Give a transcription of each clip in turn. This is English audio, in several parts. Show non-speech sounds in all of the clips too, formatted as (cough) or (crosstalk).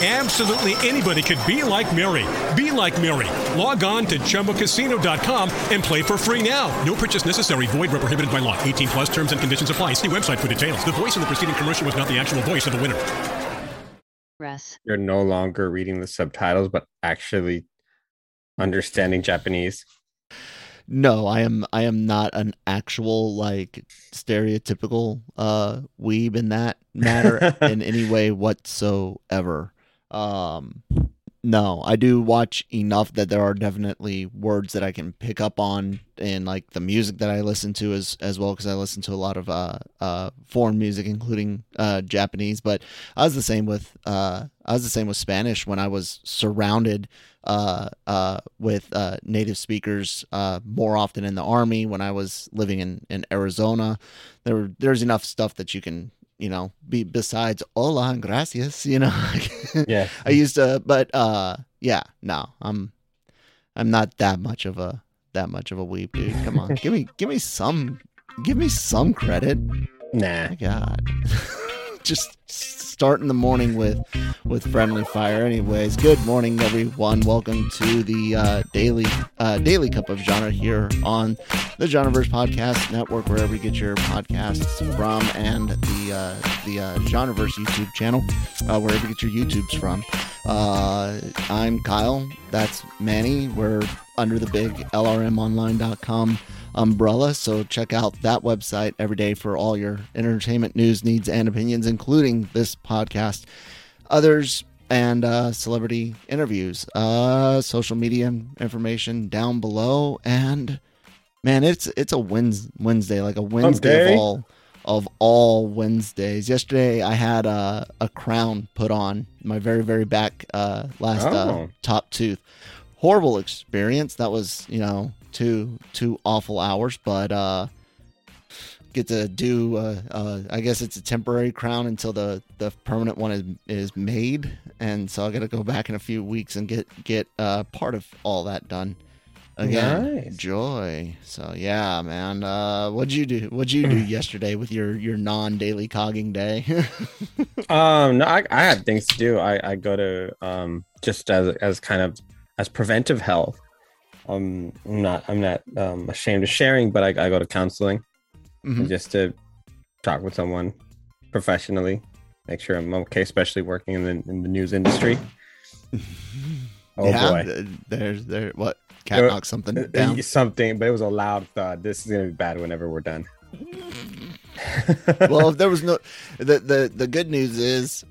Absolutely anybody could be like Mary. Be like Mary. Log on to ChumbaCasino.com and play for free now. No purchase necessary. Void where prohibited by law. 18 plus terms and conditions apply. See website for details. The voice in the preceding commercial was not the actual voice of the winner. Rest. You're no longer reading the subtitles, but actually understanding Japanese. No, I am I am not an actual like stereotypical uh weeb in that matter (laughs) in any way whatsoever. Um no, I do watch enough that there are definitely words that I can pick up on in like the music that I listen to as as well because I listen to a lot of uh uh foreign music including uh Japanese, but I was the same with uh I was the same with Spanish when I was surrounded uh uh with uh native speakers uh more often in the army when I was living in in Arizona. There there's enough stuff that you can you know, be besides hola and gracias, (laughs) you know. Yeah. I used to but uh yeah, no. I'm I'm not that much of a that much of a weeb, dude. Come on. give me (laughs) give me some give me some credit. Nah. My god. (laughs) (laughs) Just starting the morning with with friendly fire anyways. Good morning everyone. Welcome to the uh, daily uh, daily cup of genre here on the genreverse podcast network wherever you get your podcasts from and the uh, the uh, genreverse youtube channel uh, wherever you get your youtubes from. Uh, i'm kyle. That's manny. We're under the big lrmonline.com umbrella. So check out that website every day for all your entertainment news, needs, and opinions, including this podcast, others, and uh, celebrity interviews, uh, social media information down below. And man, it's it's a Wednesday, Wednesday like a Wednesday day. of all of all Wednesdays. Yesterday, I had a, a crown put on my very very back uh, last uh, Oh. top tooth. Horrible experience. That was you know two two awful hours, but uh, get to do. Uh, uh, I guess it's a temporary crown until the the permanent one is is made, and so I got to go back in a few weeks and get get uh, part of all that done. Again, Nice. joy. So yeah, man. Uh, what'd you do? What'd you do yesterday with your your non daily cogging day? (laughs) Um, no, I, I had things to do. I, I go to um just as as kind of as preventive health. Um, I'm not I'm not um ashamed of sharing, but I, I go to counseling Mhm. just to talk with someone professionally, make sure I'm okay, especially working in the in the news industry. (laughs) Oh yeah, boy, there's there what cat Uh, knocked something Uh, down. (laughs) something, but it was a loud thud. This is gonna be bad whenever we're done. well, if there was no, (laughs) the the the good news is,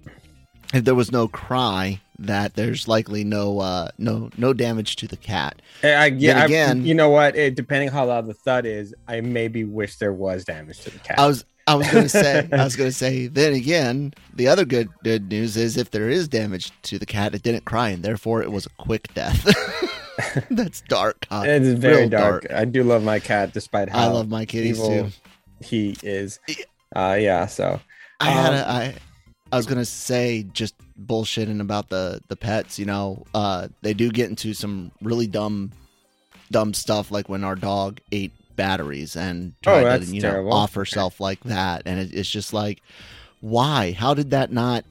if there was no cry, that there's likely no uh no no damage to the cat. I, yeah, Then I- again- you know what? It, depending how loud the thud is, I maybe wish there was damage to the cat. I was I was gonna say I was gonna say then again the other good good news is if there is damage to the cat, it didn't cry and therefore it was a quick death. (laughs) That's dark. huh? it is very real dark. I do love my cat, despite how I love my kitties evil too. he is. Uh, yeah. So I had Um, a, I I was gonna say just bullshitting about the the pets. You know, uh, they do get into some really dumb dumb stuff, like when our dog ate batteries and tried Oh, to you know terrible. off herself like that, and it, it's just like, why? How did that not?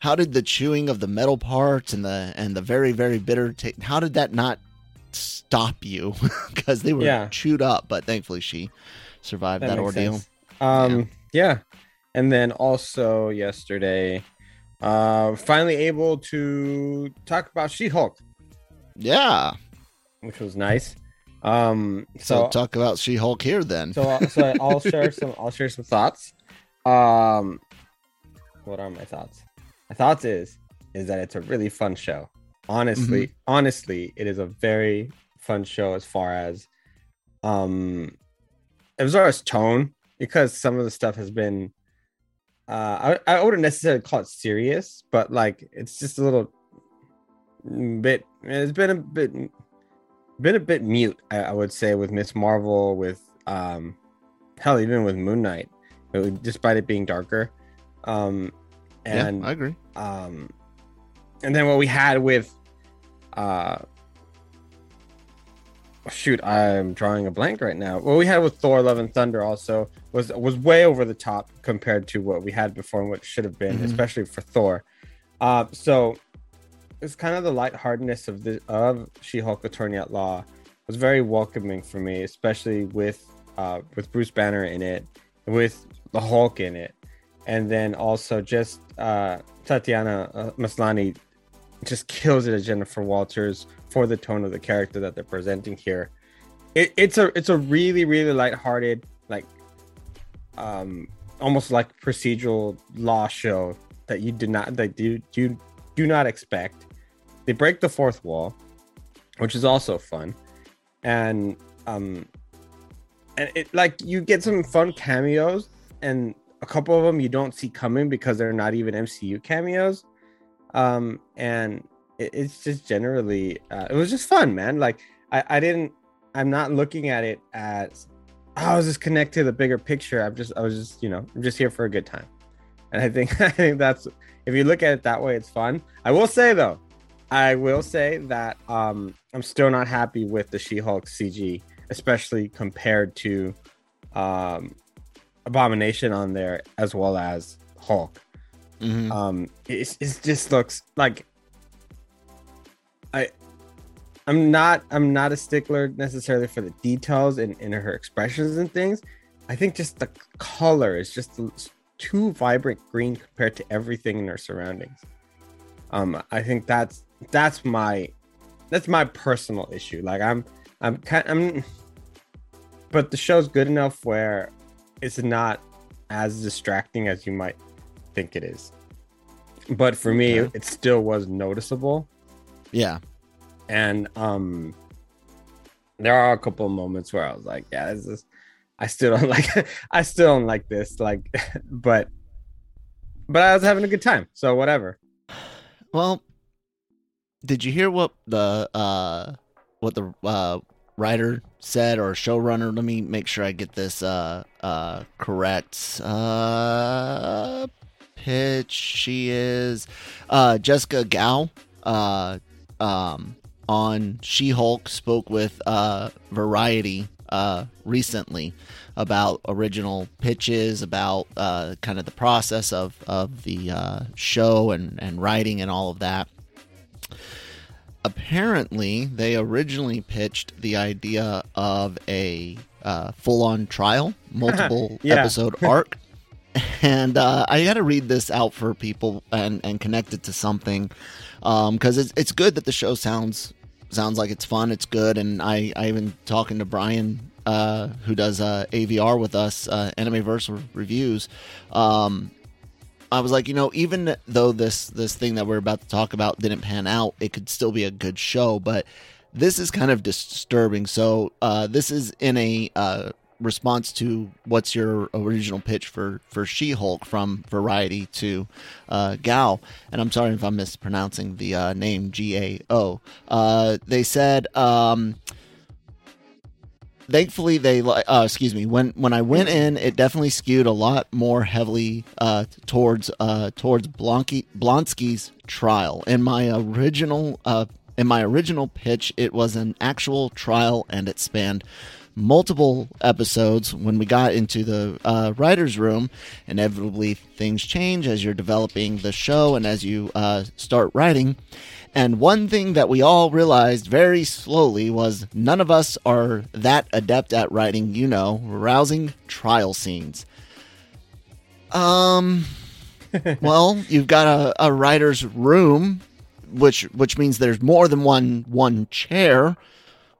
How did the chewing of the metal parts and the and the very very bitter taste? How did that not stop you? (laughs) Because they were Yeah. chewed up, but thankfully she survived that, makes ordeal. sense. Um, yeah. And then also yesterday, uh, finally able to talk about She-Hulk, Yeah. which was nice. Um, So, so talk about She Hulk here then. so uh, so I'll share some I'll share some thoughts. Um, what are my thoughts? My thoughts is is that it's a really fun show. Honestly, honestly, it is a very fun show as far as um as far as tone because some of the stuff has been uh, I, I wouldn't necessarily call it serious, but like it's just a little bit. It's been a bit, been a bit mute. I, I would say with Ms. Marvel, with um, hell, even with Moon Knight, it, despite it being darker. Um, and yeah, I agree. Um, and then what we had with, uh, shoot, I'm drawing a blank right now. What we had with Thor: Love and Thunder also was was way over the top compared to what we had before and what should have been, Mhm. especially for Thor. Uh, so it's kind of the lightheartedness of the of She-Hulk Attorney at Law was very welcoming for me, especially with uh, with Bruce Banner in it, with the Hulk in it, and then also just uh, Tatiana uh, Maslany just kills it as Jennifer Walters for the tone of the character that they're presenting here. It, it's a it's a really really lighthearted like um almost like procedural law show that you did not that you you do not expect. They break the fourth wall, which is also fun, and um and it like you get some fun cameos and a couple of them you don't see coming because they're not even MCU cameos um and it, it's just generally uh, it was just fun man. Like I, I didn't i'm not looking at it as oh, was just connected to the bigger picture. I'm just i was just you know i'm just here for a good time. And i think (laughs) i think that's if you look at it that way it's fun. I will say though i will say that um i'm still not happy with the she-hulk cg especially compared to um abomination on there as well as hulk. Mhm. um it, it just looks like i i'm not i'm not a stickler necessarily for the details in, in her expressions and things i think just the color is just too vibrant green compared to everything in her surroundings um i think that's that's my that's my personal issue like i'm i'm kind i'm but the show's good enough where it's not as distracting as you might think it is. But for me, Okay. it still was noticeable. Yeah. And um there are a couple moments where I was like, yeah, this is I still don't (laughs) like I still don't like this. Like (laughs) but but I was having a good time. So whatever. Well, did you hear what the uh what the uh writer said or showrunner? Let me make sure I get this uh uh correct. Uh pitch she is uh Jessica Gao uh um on She-Hulk spoke with uh Variety uh recently about original pitches, about uh, kind of the process of of the uh, show and and writing and all of that. Apparently, they originally pitched the idea of a uh, full-on trial, multiple (laughs) episode arc. And uh, I got to read this out for people and, and connect it to something because it's it's good that the show sounds sounds like it's fun. It's good, and I I even talking to Brian uh, who does uh, AVR with us, uh, Anime-Versal reviews. Um, I was like, you know, even though this this thing that we're about to talk about didn't pan out, it could still be a good show. But this is kind of disturbing. So uh, this is in a uh, response to what's your original pitch for for She-Hulk from Variety to uh, Gao, and I'm sorry if I'm mispronouncing the uh, name G A O. Uh, they said. Um, thankfully they uh, excuse me when when i went in it definitely skewed a lot more heavily uh, towards uh, towards Blonsky, blonsky's trial in my original uh, in my original pitch it was an actual trial and it spanned multiple episodes when we got into the uh, writers room. Inevitably things change as you're developing the show and as you uh, start writing. And one thing that we all realized very slowly was none of us are that adept at writing, you know, rousing trial scenes. Um, (laughs) well, you've got a, a writer's room, which which means there's more than one one chair,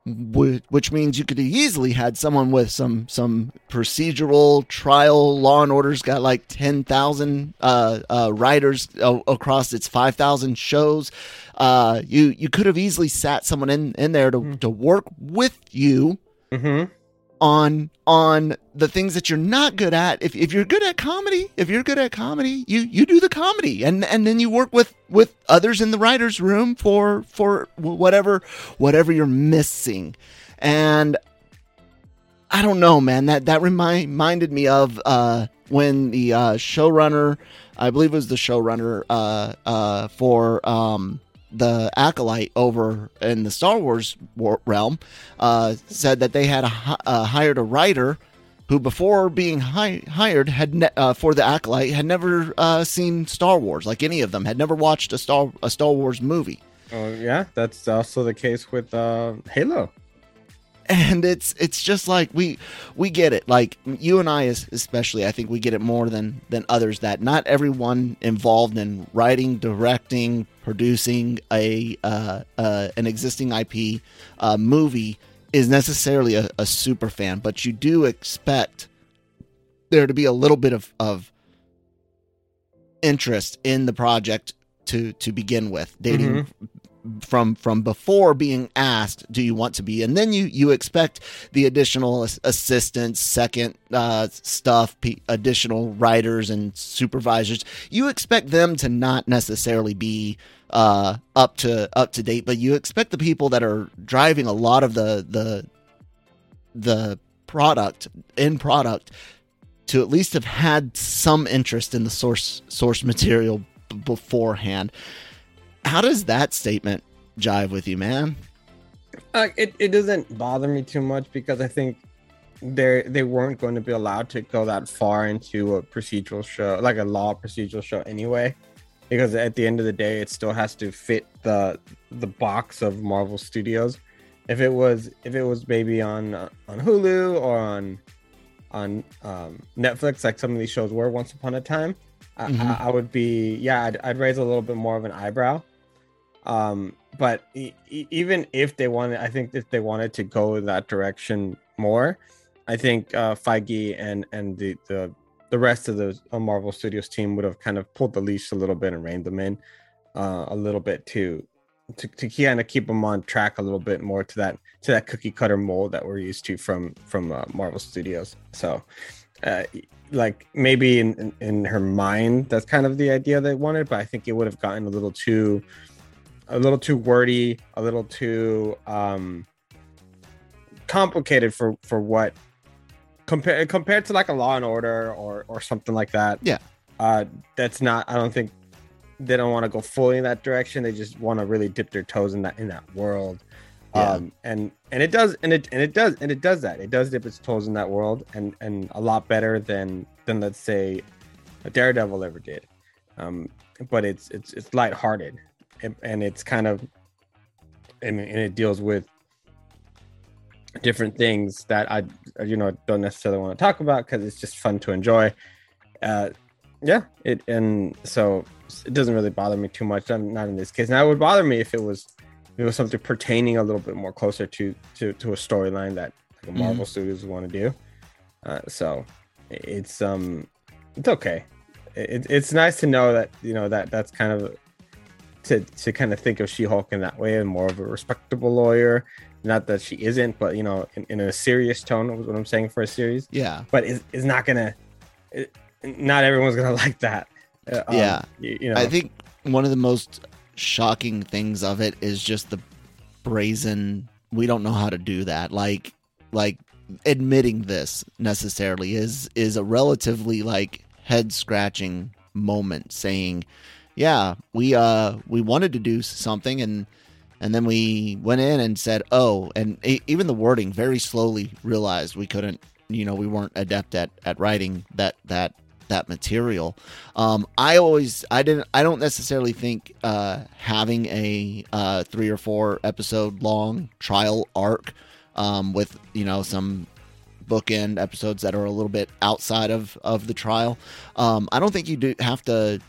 which means you could easily had someone with some some procedural trial law and order's got like 10,000 uh, uh, writers uh, across its 5,000 shows. Uh, you you could have easily sat someone in, in there to, to work with you Mm-hmm. On on the things that you're not good at. If, if you're good at comedy, if you're good at comedy, you you do the comedy, and and then you work with with others in the writers' room for for whatever whatever you're missing, and I don't know, man. That that remind, reminded me of uh, when the uh, showrunner, I believe it was the showrunner uh, uh, for um, the acolyte over in the Star Wars war- realm, uh, said that they had a, uh, hired a writer who, before being hi- hired, had ne- uh, for the acolyte had never uh, seen Star Wars, like any of them, had never watched a Star a Star Wars movie. Oh yeah, that's also the case with uh, Halo. And it's it's just like we we get it. Like you and i especially i think we get it more than than others that not everyone involved in writing directing producing a uh, uh an existing ip uh movie is necessarily a, a super fan but you do expect there to be a little bit of of interest in the project to to begin with dating from from before being asked do you want to be? And then you you expect the additional as- assistants second uh, stuff p- additional writers and supervisors. You expect them to not necessarily be uh, up to up to date but you expect the people that are driving a lot of the the the product in product to at least have had some interest in the source source material b- beforehand how does that statement jive with you, man? Uh, it, it doesn't bother me too much because I think they they weren't going to be allowed to go that far into a procedural show, like a law procedural show anyway. Because at the end of the day, it still has to fit the the box of Marvel Studios. If it was if it was maybe on uh, on Hulu or on on um, Netflix, like some of these shows were once upon a time, I, Mhm. I, I would be yeah, I'd, I'd raise a little bit more of an eyebrow. Um, but e- even if they wanted, I think if they wanted to go that direction more, I think uh, Feige and and the the the rest of the uh, Marvel Studios team would have kind of pulled the leash a little bit and reined them in uh, a little bit to to to kind of keep them on track a little bit more to that to that cookie cutter mold that we're used to from from uh, Marvel Studios. So, uh, like maybe in, in in her mind, that's kind of the idea they wanted, but I think it would have gotten a little too a little too wordy, a little too um complicated for for what compared compared to like a Law and Order or or something like that. Yeah. Uh, that's not. I don't think they don't want to go fully in that direction. They just want to really dip their toes in that in that world. Yeah. Um, and and it does and it and it does and it does that. It does dip its toes in that world and and a lot better than than let's say a Daredevil ever did. Um, but it's it's it's lighthearted and, it's kind of and, and it deals with different things that I you know don't necessarily want to talk about because it's just fun to enjoy. Uh, yeah, it and so it doesn't really bother me too much. I'm not in this case. Now it would bother me if it was if it was something pertaining a little bit more closer to to to a storyline that like, Marvel Studios want to do. Uh, so it's um it's okay. It, it's nice to know that you know that that's kind of to to kind of think of She-Hulk in that way and more of a respectable lawyer. Not that she isn't, but you know, in, in a serious tone was what I'm saying for a series. Yeah. But is is not gonna. It, not everyone's gonna (laughs) like that. Uh, um, Yeah. you, you know. I think one of the most shocking things of it is just the brazen we don't know how to do that. Like like admitting this necessarily is is a relatively like head scratching moment saying, "Yeah, we uh we wanted to do something and and then we went in and said, "Oh," and even the wording very slowly realized we couldn't, you know, we weren't adept at at writing that that that material. Um, I always, I didn't, I don't necessarily think uh, having a uh, three or four episode long trial arc um, with you know some bookend episodes that are a little bit outside of of the trial. Um, I don't think you do have to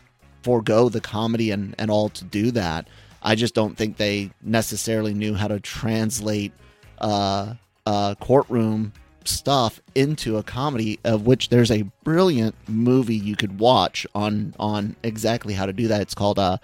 forego the comedy and and all to do that. I just don't think they necessarily knew how to translate uh, uh, courtroom stuff into a comedy of which there's a brilliant movie you could watch on on exactly how to do that it's called uh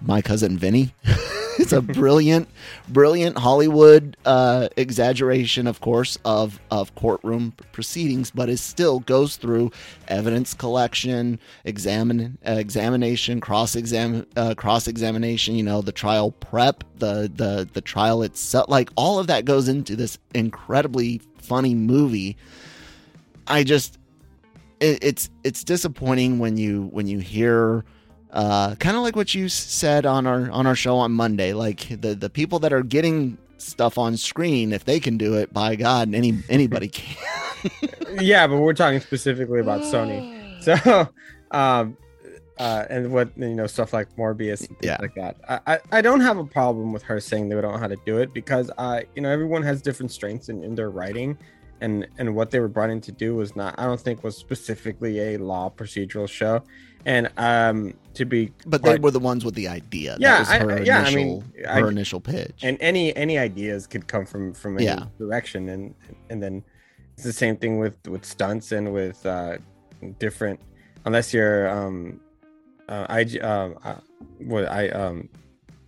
my cousin vinny (laughs) it's a brilliant, brilliant Hollywood uh, exaggeration, of course, of of courtroom proceedings, but it still goes through evidence collection, examine uh, examination, cross exam uh, cross examination. You know, the trial prep, the the the trial itself, like all of that goes into this incredibly funny movie. I just it, it's it's disappointing when you when you hear uh, kind of like what you said on our on our show on Monday. Like the the people that are getting stuff on screen, if they can do it, by God, any anybody (laughs) can. yeah, but we're talking specifically about Sony. So, (laughs) um, uh, and what you know, stuff like Morbius and things Yeah. like that. I, I I don't have a problem with her saying they don't know how to do it because uh, you know, everyone has different strengths in, in their writing. And, and what they were brought in to do was not I don't think was specifically a law procedural show, and um to be But they were the ones with the idea. Yeah, that was I- her I- initial, yeah, I mean, her I- initial pitch. and any any ideas could come from from any Yeah. direction and and then it's the same thing with with stunts and with uh different unless you're um uh ig um uh, what i um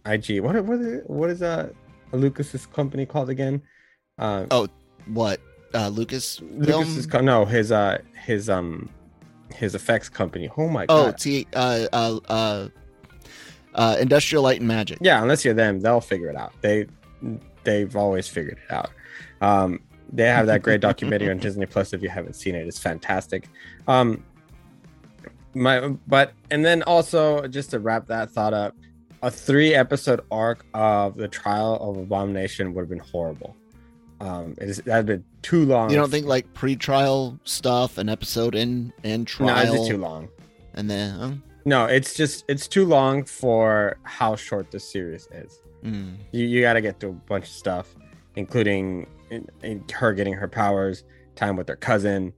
ig what what is, what is uh lucas's company called again uh Oh, what uh, Lucas? lucas's no his uh his um his effects company. Oh my Oh, god. Oh, T uh, uh, uh, uh, Industrial Light and Magic. yeah unless you're them they'll figure it out. They they've always figured it out. Um they have that great documentary on (laughs) disney plus if you haven't seen it. It's fantastic. Um my but and then also just to wrap that thought up a three episode arc of the trial of abomination would have been horrible um it is, that'd been too long. You don't think like pre-trial stuff, an episode in in no trial, it's too long. and then um, no it's just it's too long for how short the series is. Mm, you, you got to get to a bunch of stuff including in, in her getting her powers time with her cousin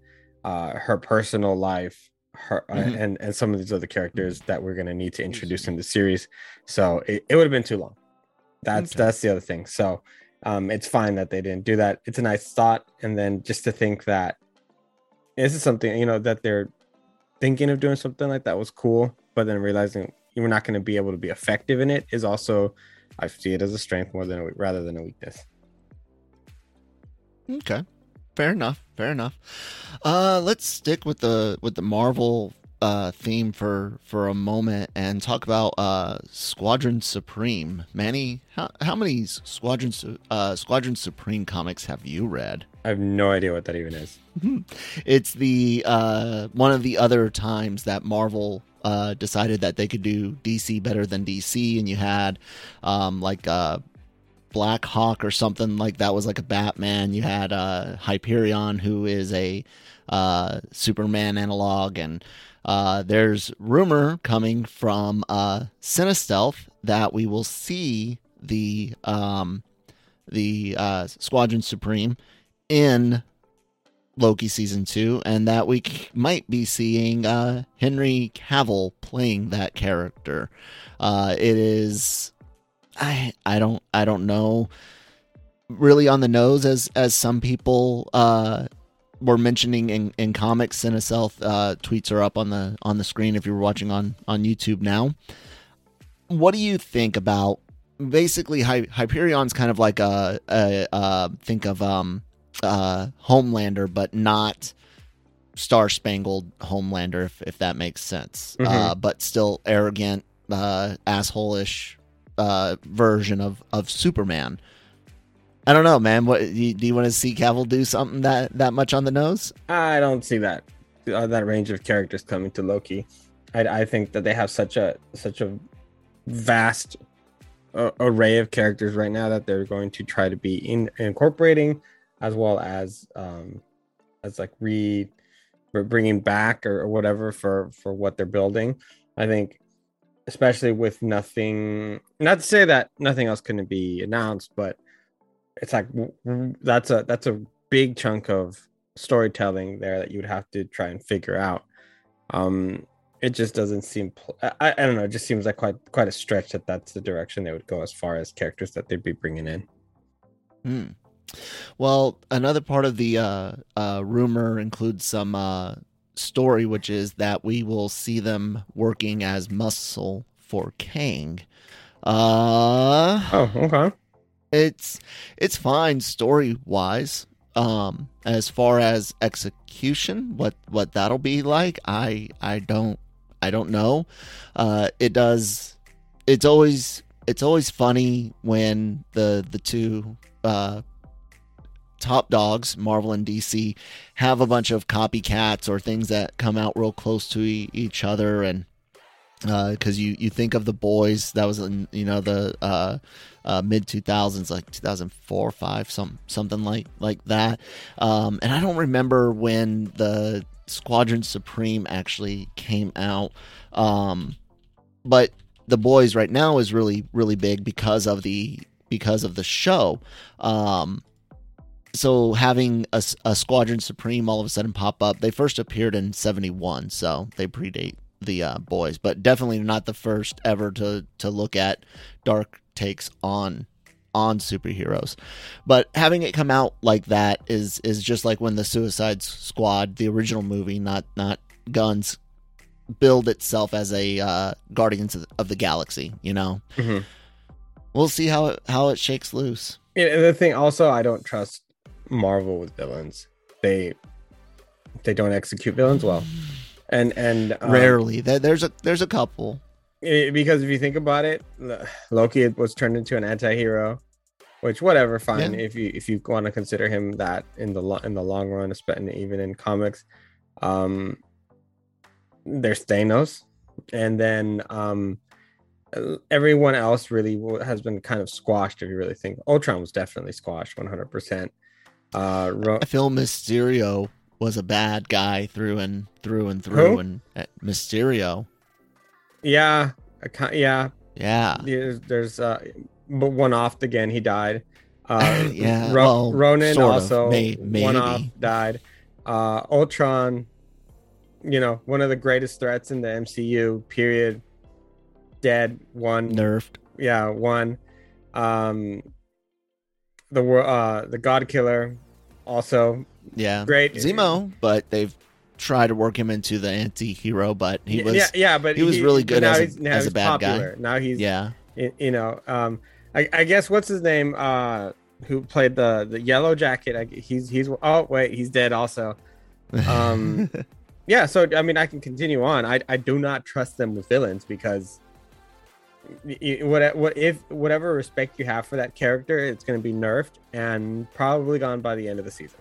uh her personal life her uh, Mhm. and and some of these other characters that we're going to need to introduce in the series. So it, it would have been too long. That's Okay. that's the other thing. So um it's fine that they didn't do that it's a nice thought and then just to think that this is something you know that they're thinking of doing something like that was cool but then realizing you're not going to be able to be effective in it is also I see it as a strength more than a rather than a weakness. Okay. Fair enough. Fair enough. Uh let's stick with the with the Marvel uh theme for for a moment and talk about uh Squadron Supreme. Manny, how how many Squadron uh Squadron Supreme comics have you read? I have no idea what that even is. (laughs) It's the uh one of the other times that Marvel uh decided that they could do DC better than DC and you had um like uh Black Hawk or something like that was like a Batman. You had uh Hyperion who is a uh Superman analog and uh there's rumor coming from uh Cinestealth that we will see the um the uh Squadron Supreme in Loki season 2 and that we c- might be seeing uh Henry Cavill playing that character. Uh it is I I don't I don't know really on the nose as as some people uh were mentioning in, in comics Cineself uh tweets are up on the on the screen if you're watching on on YouTube now. What do you think about basically Hy- Hyperion's kind of like a, a uh think of um uh Homelander but not Star Spangled Homelander if if that makes sense. Mhm. Uh but still arrogant uh asshole-ish uh, version of of Superman. I don't know, man. What do you, you want to see Cavill do something that that much on the nose? I don't see that uh, that range of characters coming to Loki. I, I think that they have such a such a vast uh, array of characters right now that they're going to try to be in incorporating as well as um as like re re- bringing back or, or whatever for for what they're building. I think especially with nothing not to say that nothing else couldn't be announced but it's like that's a that's a big chunk of storytelling there that you would have to try and figure out um it just doesn't seem pl- I, I don't know it just seems like quite quite a stretch that that's the direction they would go as far as characters that they'd be bringing in Hmm. Well, another part of the uh, uh, rumor includes some uh, story, which is that we will see them working as muscle for Kang. Uh, Oh, okay. It's it's fine story wise. Um, as far as execution, what what that'll be like, I I don't I don't know. Uh, it does. It's always it's always funny when the the two uh top dogs, Marvel and DC, have a bunch of copycats or things that come out real close to e- each other, and because you you think of the boys that was in you know the uh, uh, mid two thousands, like two thousand four, five, some something like like that, um, and I don't remember when the Squadron Supreme actually came out, um, but the boys right now is really really big because of the because of the show. Um, so having a Squadron Supreme all of a sudden pop up, they first appeared in '71, so they predate the uh, boys, but definitely not the first ever to to look at dark takes on on superheroes. But having it come out like that is is just like when the Suicide Squad, the original movie, not not Gunn's, build itself as a uh, Guardians of the, of the Galaxy. You know, Mhm. we'll see how it how it shakes loose. Yeah, and the thing also, I don't trust Marvel with villains. They they don't execute villains well, and and um, Rarely, there's a there's a couple. i- because if you think about it, Loki was turned into an anti-hero, which whatever, fine. Yeah. If you if you want to consider him that in the lo- in the long run, especially even in comics, um, there's Thanos, and then um, everyone else really has been kind of squashed. If you really think, Ultron was definitely squashed, one hundred percent. Uh, Ro- I feel Mysterio was a bad guy through and through and through, Who? and uh, Mysterio, yeah, yeah, yeah, there's, there's uh, but one off again. He died. (clears throat) Uh, Yeah, Ro- well, Ronan also may- one off died. Uh, Ultron, you know, one of the greatest threats in the MCU. Period. Dead. One. nerfed. Yeah, one. Um, the uh, the God Killer, also Yeah, great. Zemo, but they've tried to work him into the anti-hero, but he was yeah, yeah, but he was really good now as a- as a bad guy. Now he's yeah. you know um I, I guess what's his name uh who played the the yellow jacket I, he's he's oh wait he's dead also Um, (laughs) yeah so i mean i can continue on i i do not trust them with villains because what what if whatever respect you have for that character it's going to be nerfed and probably gone by the end of the season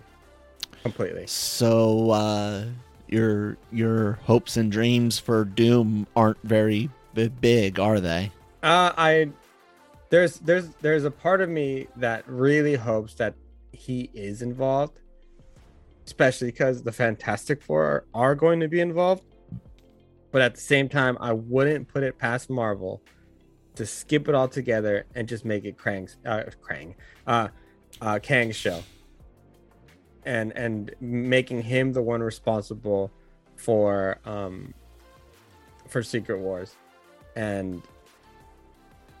completely so uh, your your hopes and dreams for Doom aren't very b- big, are they? Uh, I there's there's there's a part of me that really hopes that he is involved, especially because the Fantastic Four are, are going to be involved. But at the same time, I wouldn't put it past Marvel to skip it all together and just make it Krang's uh, Krang, uh, uh, Kang's show, and and making him the one responsible for um for Secret Wars, and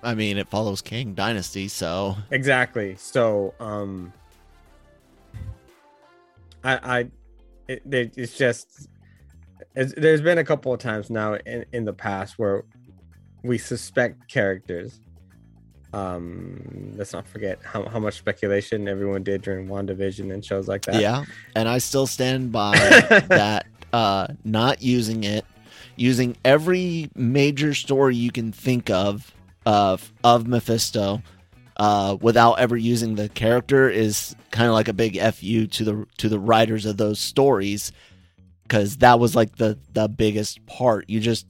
I mean, it follows Kang Dynasty, so. Exactly. So um i i it, it's just it's, there's been a couple of times now in, in the past where we suspect characters um let's not forget how, how much speculation everyone did during WandaVision and shows like that yeah. And I still stand by (laughs) that. Uh, not using it, using every major story you can think of of of Mephisto, uh, without ever using the character is kind of like a big fu to the to the writers of those stories, because that was like the the biggest part. You just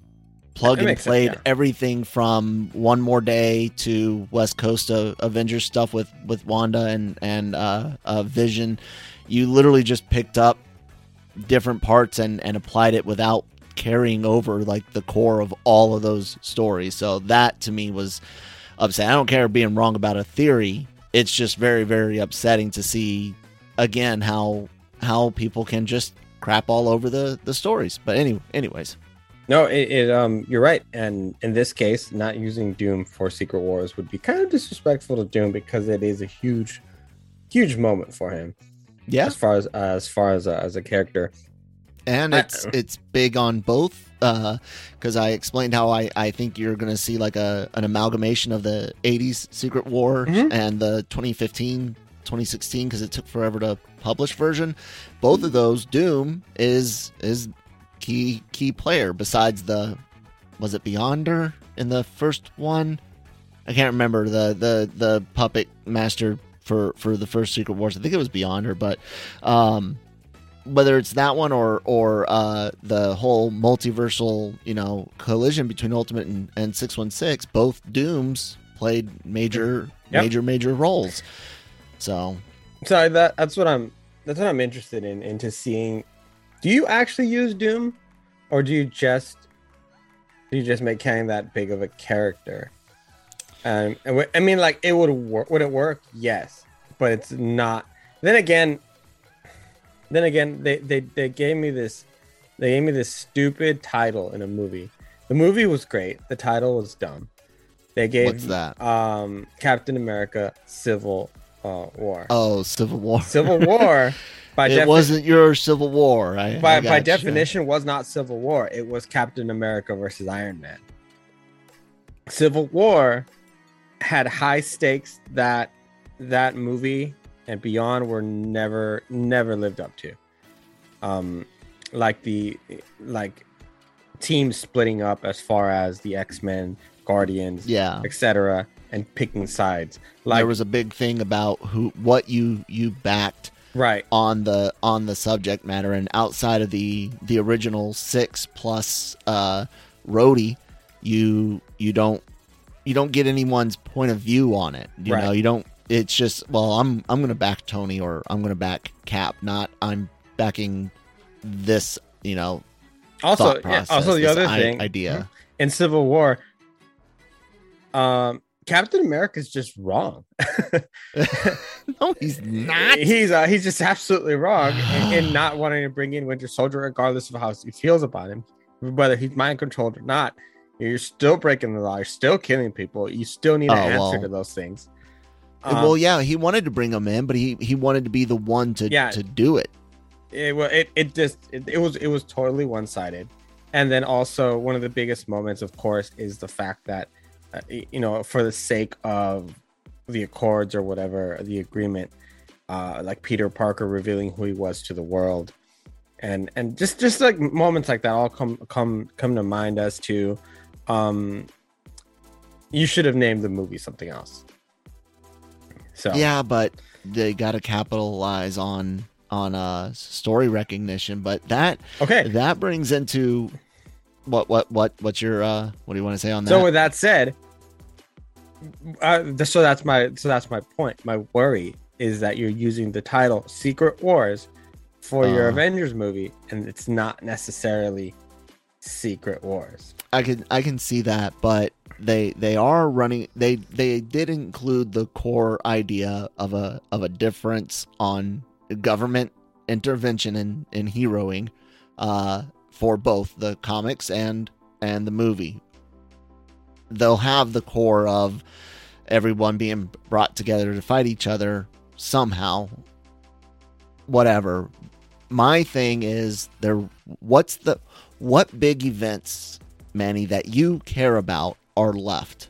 plug That and makes sense, played yeah. everything from One More Day to West Coast of Avengers stuff with with Wanda and and uh, uh, Vision. You literally just picked up different parts and and applied it without carrying over like the core of all of those stories. So that to me was upsetting. I don't care being wrong about a theory. It's just very very upsetting to see again how how people can just crap all over the the stories. But anyway, anyways. No it, it um you're right and in this case not using doom for secret wars would be kind of disrespectful to doom because it is a huge huge moment for him Yeah. as far as as far as a, as a character and it's it's big on both because I explained how I, I think you're going to see like a an amalgamation of the 80s Secret War Mhm. and the 2015 2016 because it took forever to publish version. Both of those Doom is is key key player besides the was it Beyonder in the first one? I can't remember the the the puppet master for for the first Secret Wars. I think it was Beyonder, but um whether it's that one or or uh, the whole multiversal, you know, collision between Ultimate and, and six one six, both Dooms played major Yep. major major roles. So So that that's what I'm that's what I'm interested in into seeing. Do you actually use Doom, or do you just do you just make Kang that big of a character? Um, I mean, like it would work. Would it work? Yes, but it's not. Then again, then again, they they they gave me this. They gave me this stupid title in a movie. The movie was great. The title was dumb. They gave What's that? Um, Captain America: Civil uh, War. oh, Civil War. Civil War, (laughs) by, it defi- wasn't your Civil War. I, by, I by gotcha. definition was not Civil War. It was Captain America versus Iron Man. Civil War had high stakes that that movie and beyond were never never lived up to. Um, like the like teams splitting up as far as the X Men, Guardians, Yeah, etc., and picking sides. Like there was a big thing about who what you you backed right, on the on the subject matter and outside of the the original six plus uh Rhodey, you you don't you don't get anyone's point of view on it you Right. know? You don't it's just well i'm i'm gonna back tony or i'm gonna back cap not i'm backing this you know also yeah, process, also the other i- thing idea. in Civil War, um, Captain America is just wrong. (laughs) no he's not He's uh, he's just absolutely wrong in, in (sighs) not wanting to bring in Winter Soldier, regardless of how he feels about him, whether he's mind controlled or not. You're still breaking the law. You're still killing people. You still need an Oh, answer well. to those things. well Um, yeah he wanted to bring him in but he he wanted to be the one to Yeah. to do it it well it, it just it, it was it was totally one-sided and then also one of the biggest moments of course is the fact that uh, you know for the sake of the accords or whatever the agreement uh like peter parker revealing who he was to the world and and just just like moments like that all come come come to mind as to um you should have named the movie something else so Yeah, but they got to capitalize on on uh story recognition. But that okay that brings into what what what what's your uh what do you want to say on that? So with that said, uh, so that's my so that's my point. My worry is that you're using the title Secret Wars for your Uh. Avengers movie, and it's not necessarily Secret Wars. I can I can see that, but they they are running they they did include the core idea of a of a difference on government intervention in in heroing uh for both the comics and and the movie. They'll have the core of everyone being brought together to fight each other somehow. Whatever. My thing is there what's the what big events, Manny, that you care about are left?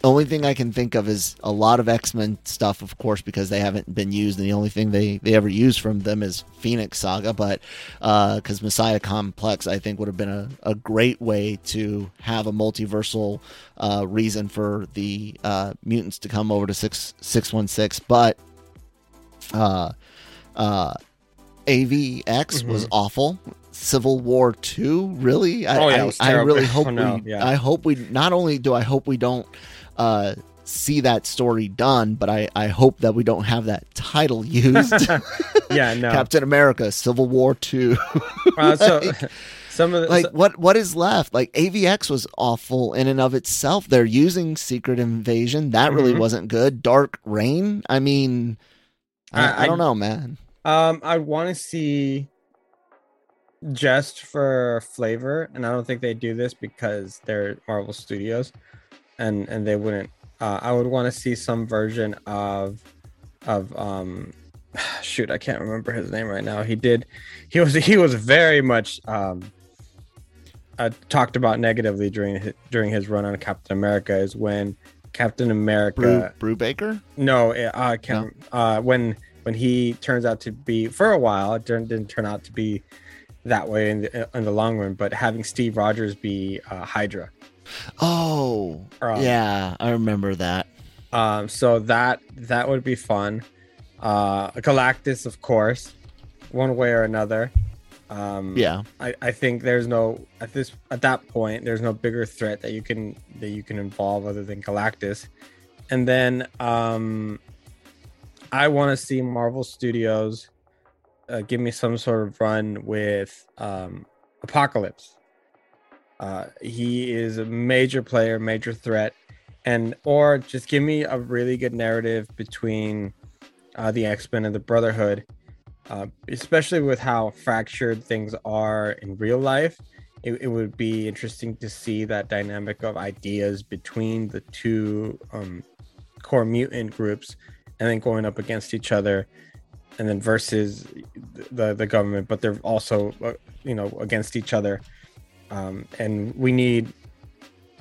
The only thing I can think of is a lot of X Men stuff, of course, because they haven't been used, and the only thing they, they ever used from them is Phoenix Saga. But because Messiah Complex, I think, would have been a, a great way to have a multiversal uh, reason for the uh, mutants to come over to six six one six. But uh, uh, AVX was awful. Civil War Two, really? I, Oh, yeah, I- I, really (laughs) hope Oh, no, we. yeah. I hope we. Not only do I hope we don't uh, see that story done, but I, I hope that we don't have that title used. (laughs) Yeah, no. Captain America, Civil War Two. (laughs) Uh, so (laughs) some of the like so- what what is left? Like AVX was awful in and of itself. They're using Secret Invasion. That really Mhm. wasn't good. Dark Reign. I mean, I, I- I don't know, man. Um, I want to see just for flavor, and I don't think they do this because they're Marvel Studios, and and they wouldn't. Uh, I would want to see some version of of um (sighs) shoot, I can't remember his name right now. He did, he was he was very much um, uh, talked about negatively during his, during his run on Captain America is when Captain America. Brubaker. No, uh, I can't. Uh, when when he turns out to be for a while, it didn't, didn't turn out to be that way in the, in the long run. But having Steve Rogers be uh, Hydra. Oh, Um, yeah, I remember that. Um, so that that would be fun. Uh, Galactus, of course, one way or another. Um, Yeah, I, I think there's no at this at that point there's no bigger threat that you can that you can involve other than Galactus, and then um, I want to see Marvel Studios uh, give me some sort of run with um, Apocalypse. Uh, he is a major player, major threat, and or just give me a really good narrative between uh, the X Men and the Brotherhood uh, especially with how fractured things are in real life. It, it would be interesting to see that dynamic of ideas between the two um, core mutant groups, and then going up against each other, and then versus the the government. But they're also, uh, you know, against each other, um, and we need.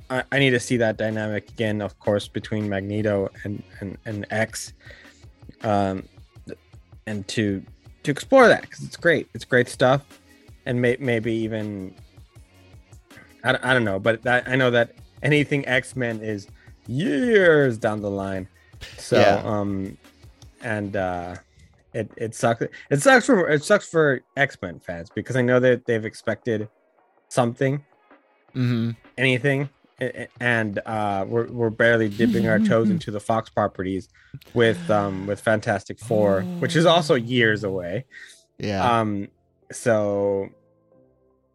I, I need to see that dynamic again, of course, between Magneto and and, and X, um, and to to explore that because it's great. It's great stuff, and may, maybe even I, don't- I don't know, but that, I know that anything X Men is years down the line. So Yeah. um, and uh, it it sucks. It sucks for it sucks for X Men fans because I know that they've expected something, hmm anything. And uh, we're, we're barely dipping our toes into the Fox properties with um with Fantastic Four, which is also years away. yeah. Um, so,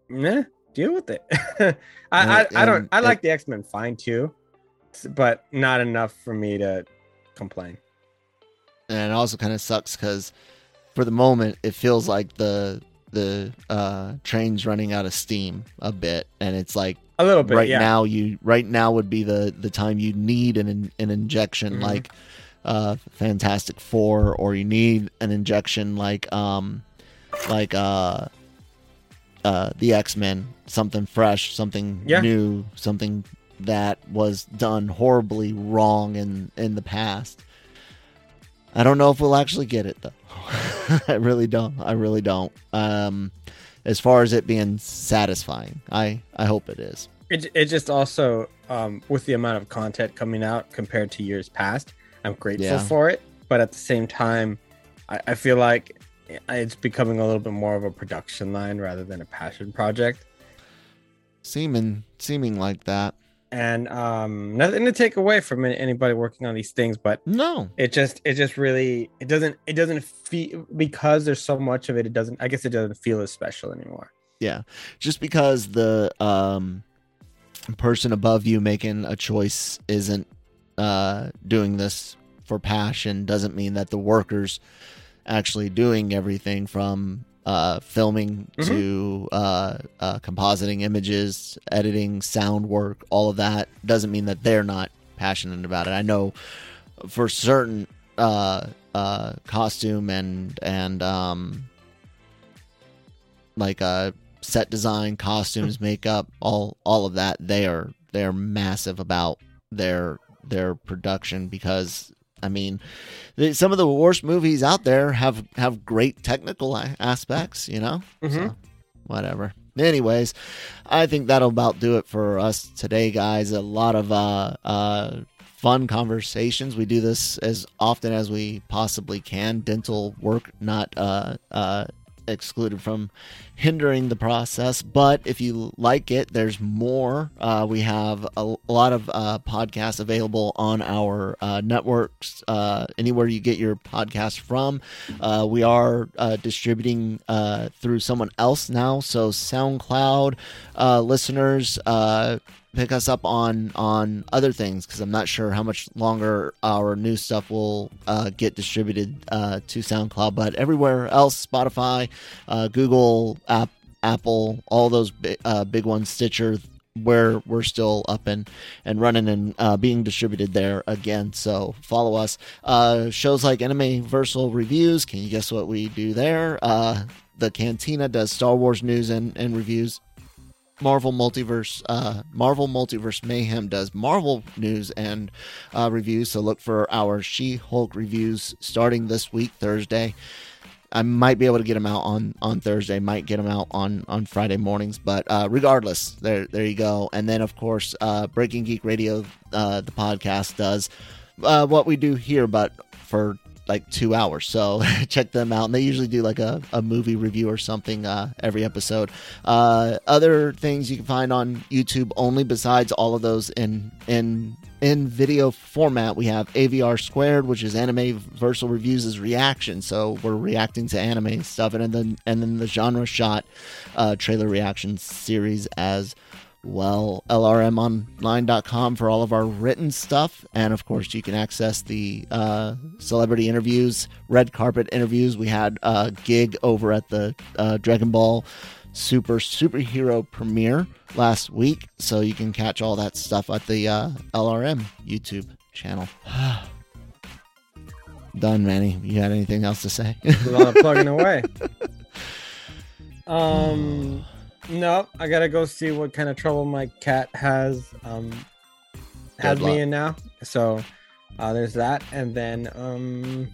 meh, deal with it. (laughs) I, I, I don't. I it- like the X Men fine too, but not enough for me to complain. and it also kind of sucks because for the moment it feels like the the uh train's running out of steam a bit and it's like A little bit, right yeah. now you right now would be the the time you need an an injection Mhm. like uh fantastic four or you need an injection like um like uh uh the x-men something fresh something Yeah. new something that was done horribly wrong in in the past i don't know if we'll actually get it though (laughs) i really don't i really don't um as far as it being satisfying i i hope it is It, it just also um with the amount of content coming out compared to years past, I'm grateful Yeah. for it. But at the same time, I, I feel like it's becoming a little bit more of a production line rather than a passion project. seeming seeming like that And um nothing to take away from anybody working on these things, but no. it just it just really it doesn't it doesn't feel because there's so much of it it doesn't i guess it doesn't feel as special anymore. Yeah. Just because the um person above you making a choice isn't uh doing this for passion doesn't mean that the workers actually doing everything from uh filming Mhm. to uh, uh compositing images editing sound work all of that. Doesn't mean that they're not passionate about it. I know for certain uh uh costume and and um like uh set design costumes makeup all all of that they are they're massive about their their production because i mean the, some of the worst movies out there have have great technical aspects you know? Mhm. so whatever. Anyways i think that'll about do it for us today guys. A lot of uh uh fun conversations. We do this as often as we possibly can. Dental work not uh uh excluded from hindering the process. But if you like it, there's more. Uh, we have a, a lot of uh, podcasts available on our uh, networks, uh, anywhere you get your podcast from. Uh, we are uh, distributing through someone else now. So, SoundCloud listeners, pick us up on on other things because I'm not sure how much longer our new stuff will uh, get distributed uh, to SoundCloud, but everywhere else, Spotify, uh, Google, App, Apple, all those big, uh, big ones, Stitcher, we're we're still up and and running and uh, being distributed there again. So follow us. Uh, shows like Anime Versal reviews. Can you guess what we do there? Uh, the Cantina does Star Wars news and, and reviews. Marvel Multiverse, uh, Marvel Multiverse Mayhem does Marvel news and uh, reviews. So look for our She-Hulk reviews starting this week, Thursday. I might be able to get them out on on Thursday. Might get them out on on Friday mornings. But uh, regardless, there there you go. And then of course, uh, Breaking Geek Radio, uh, the podcast does uh, what we do here, but for like two hours. So (laughs) check them out. And they usually do like a, a movie review or something uh, every episode. Uh, other things you can find on YouTube only besides all of those in in in video format, we have AVR Squared, which is Anime Versal Reviews' reaction. So we're reacting to anime stuff, and then and then the Genre Shot uh, trailer reaction series as well. LRMonline.com for all of our written stuff, and of course you can access the uh, celebrity interviews, red carpet interviews. We had a gig over at the uh, Dragon Ball super superhero premiere last week so you can catch all that stuff at the uh, lrm youtube channel (sighs) done manny you had anything else to say a lot of plugging (laughs) away. Um, no, I gotta go see what kind of trouble my cat has um has Good me luck. in now. So uh, there's that, and then um,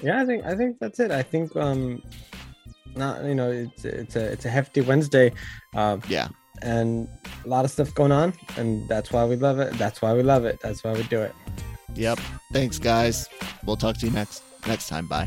yeah, I think I think that's it. I think um, not you know it's it's a it's a hefty Wednesday. Uh, yeah and a lot of stuff going on, and that's why we love it. That's why we love it. That's why we do it. yep thanks guys we'll talk to you next next time bye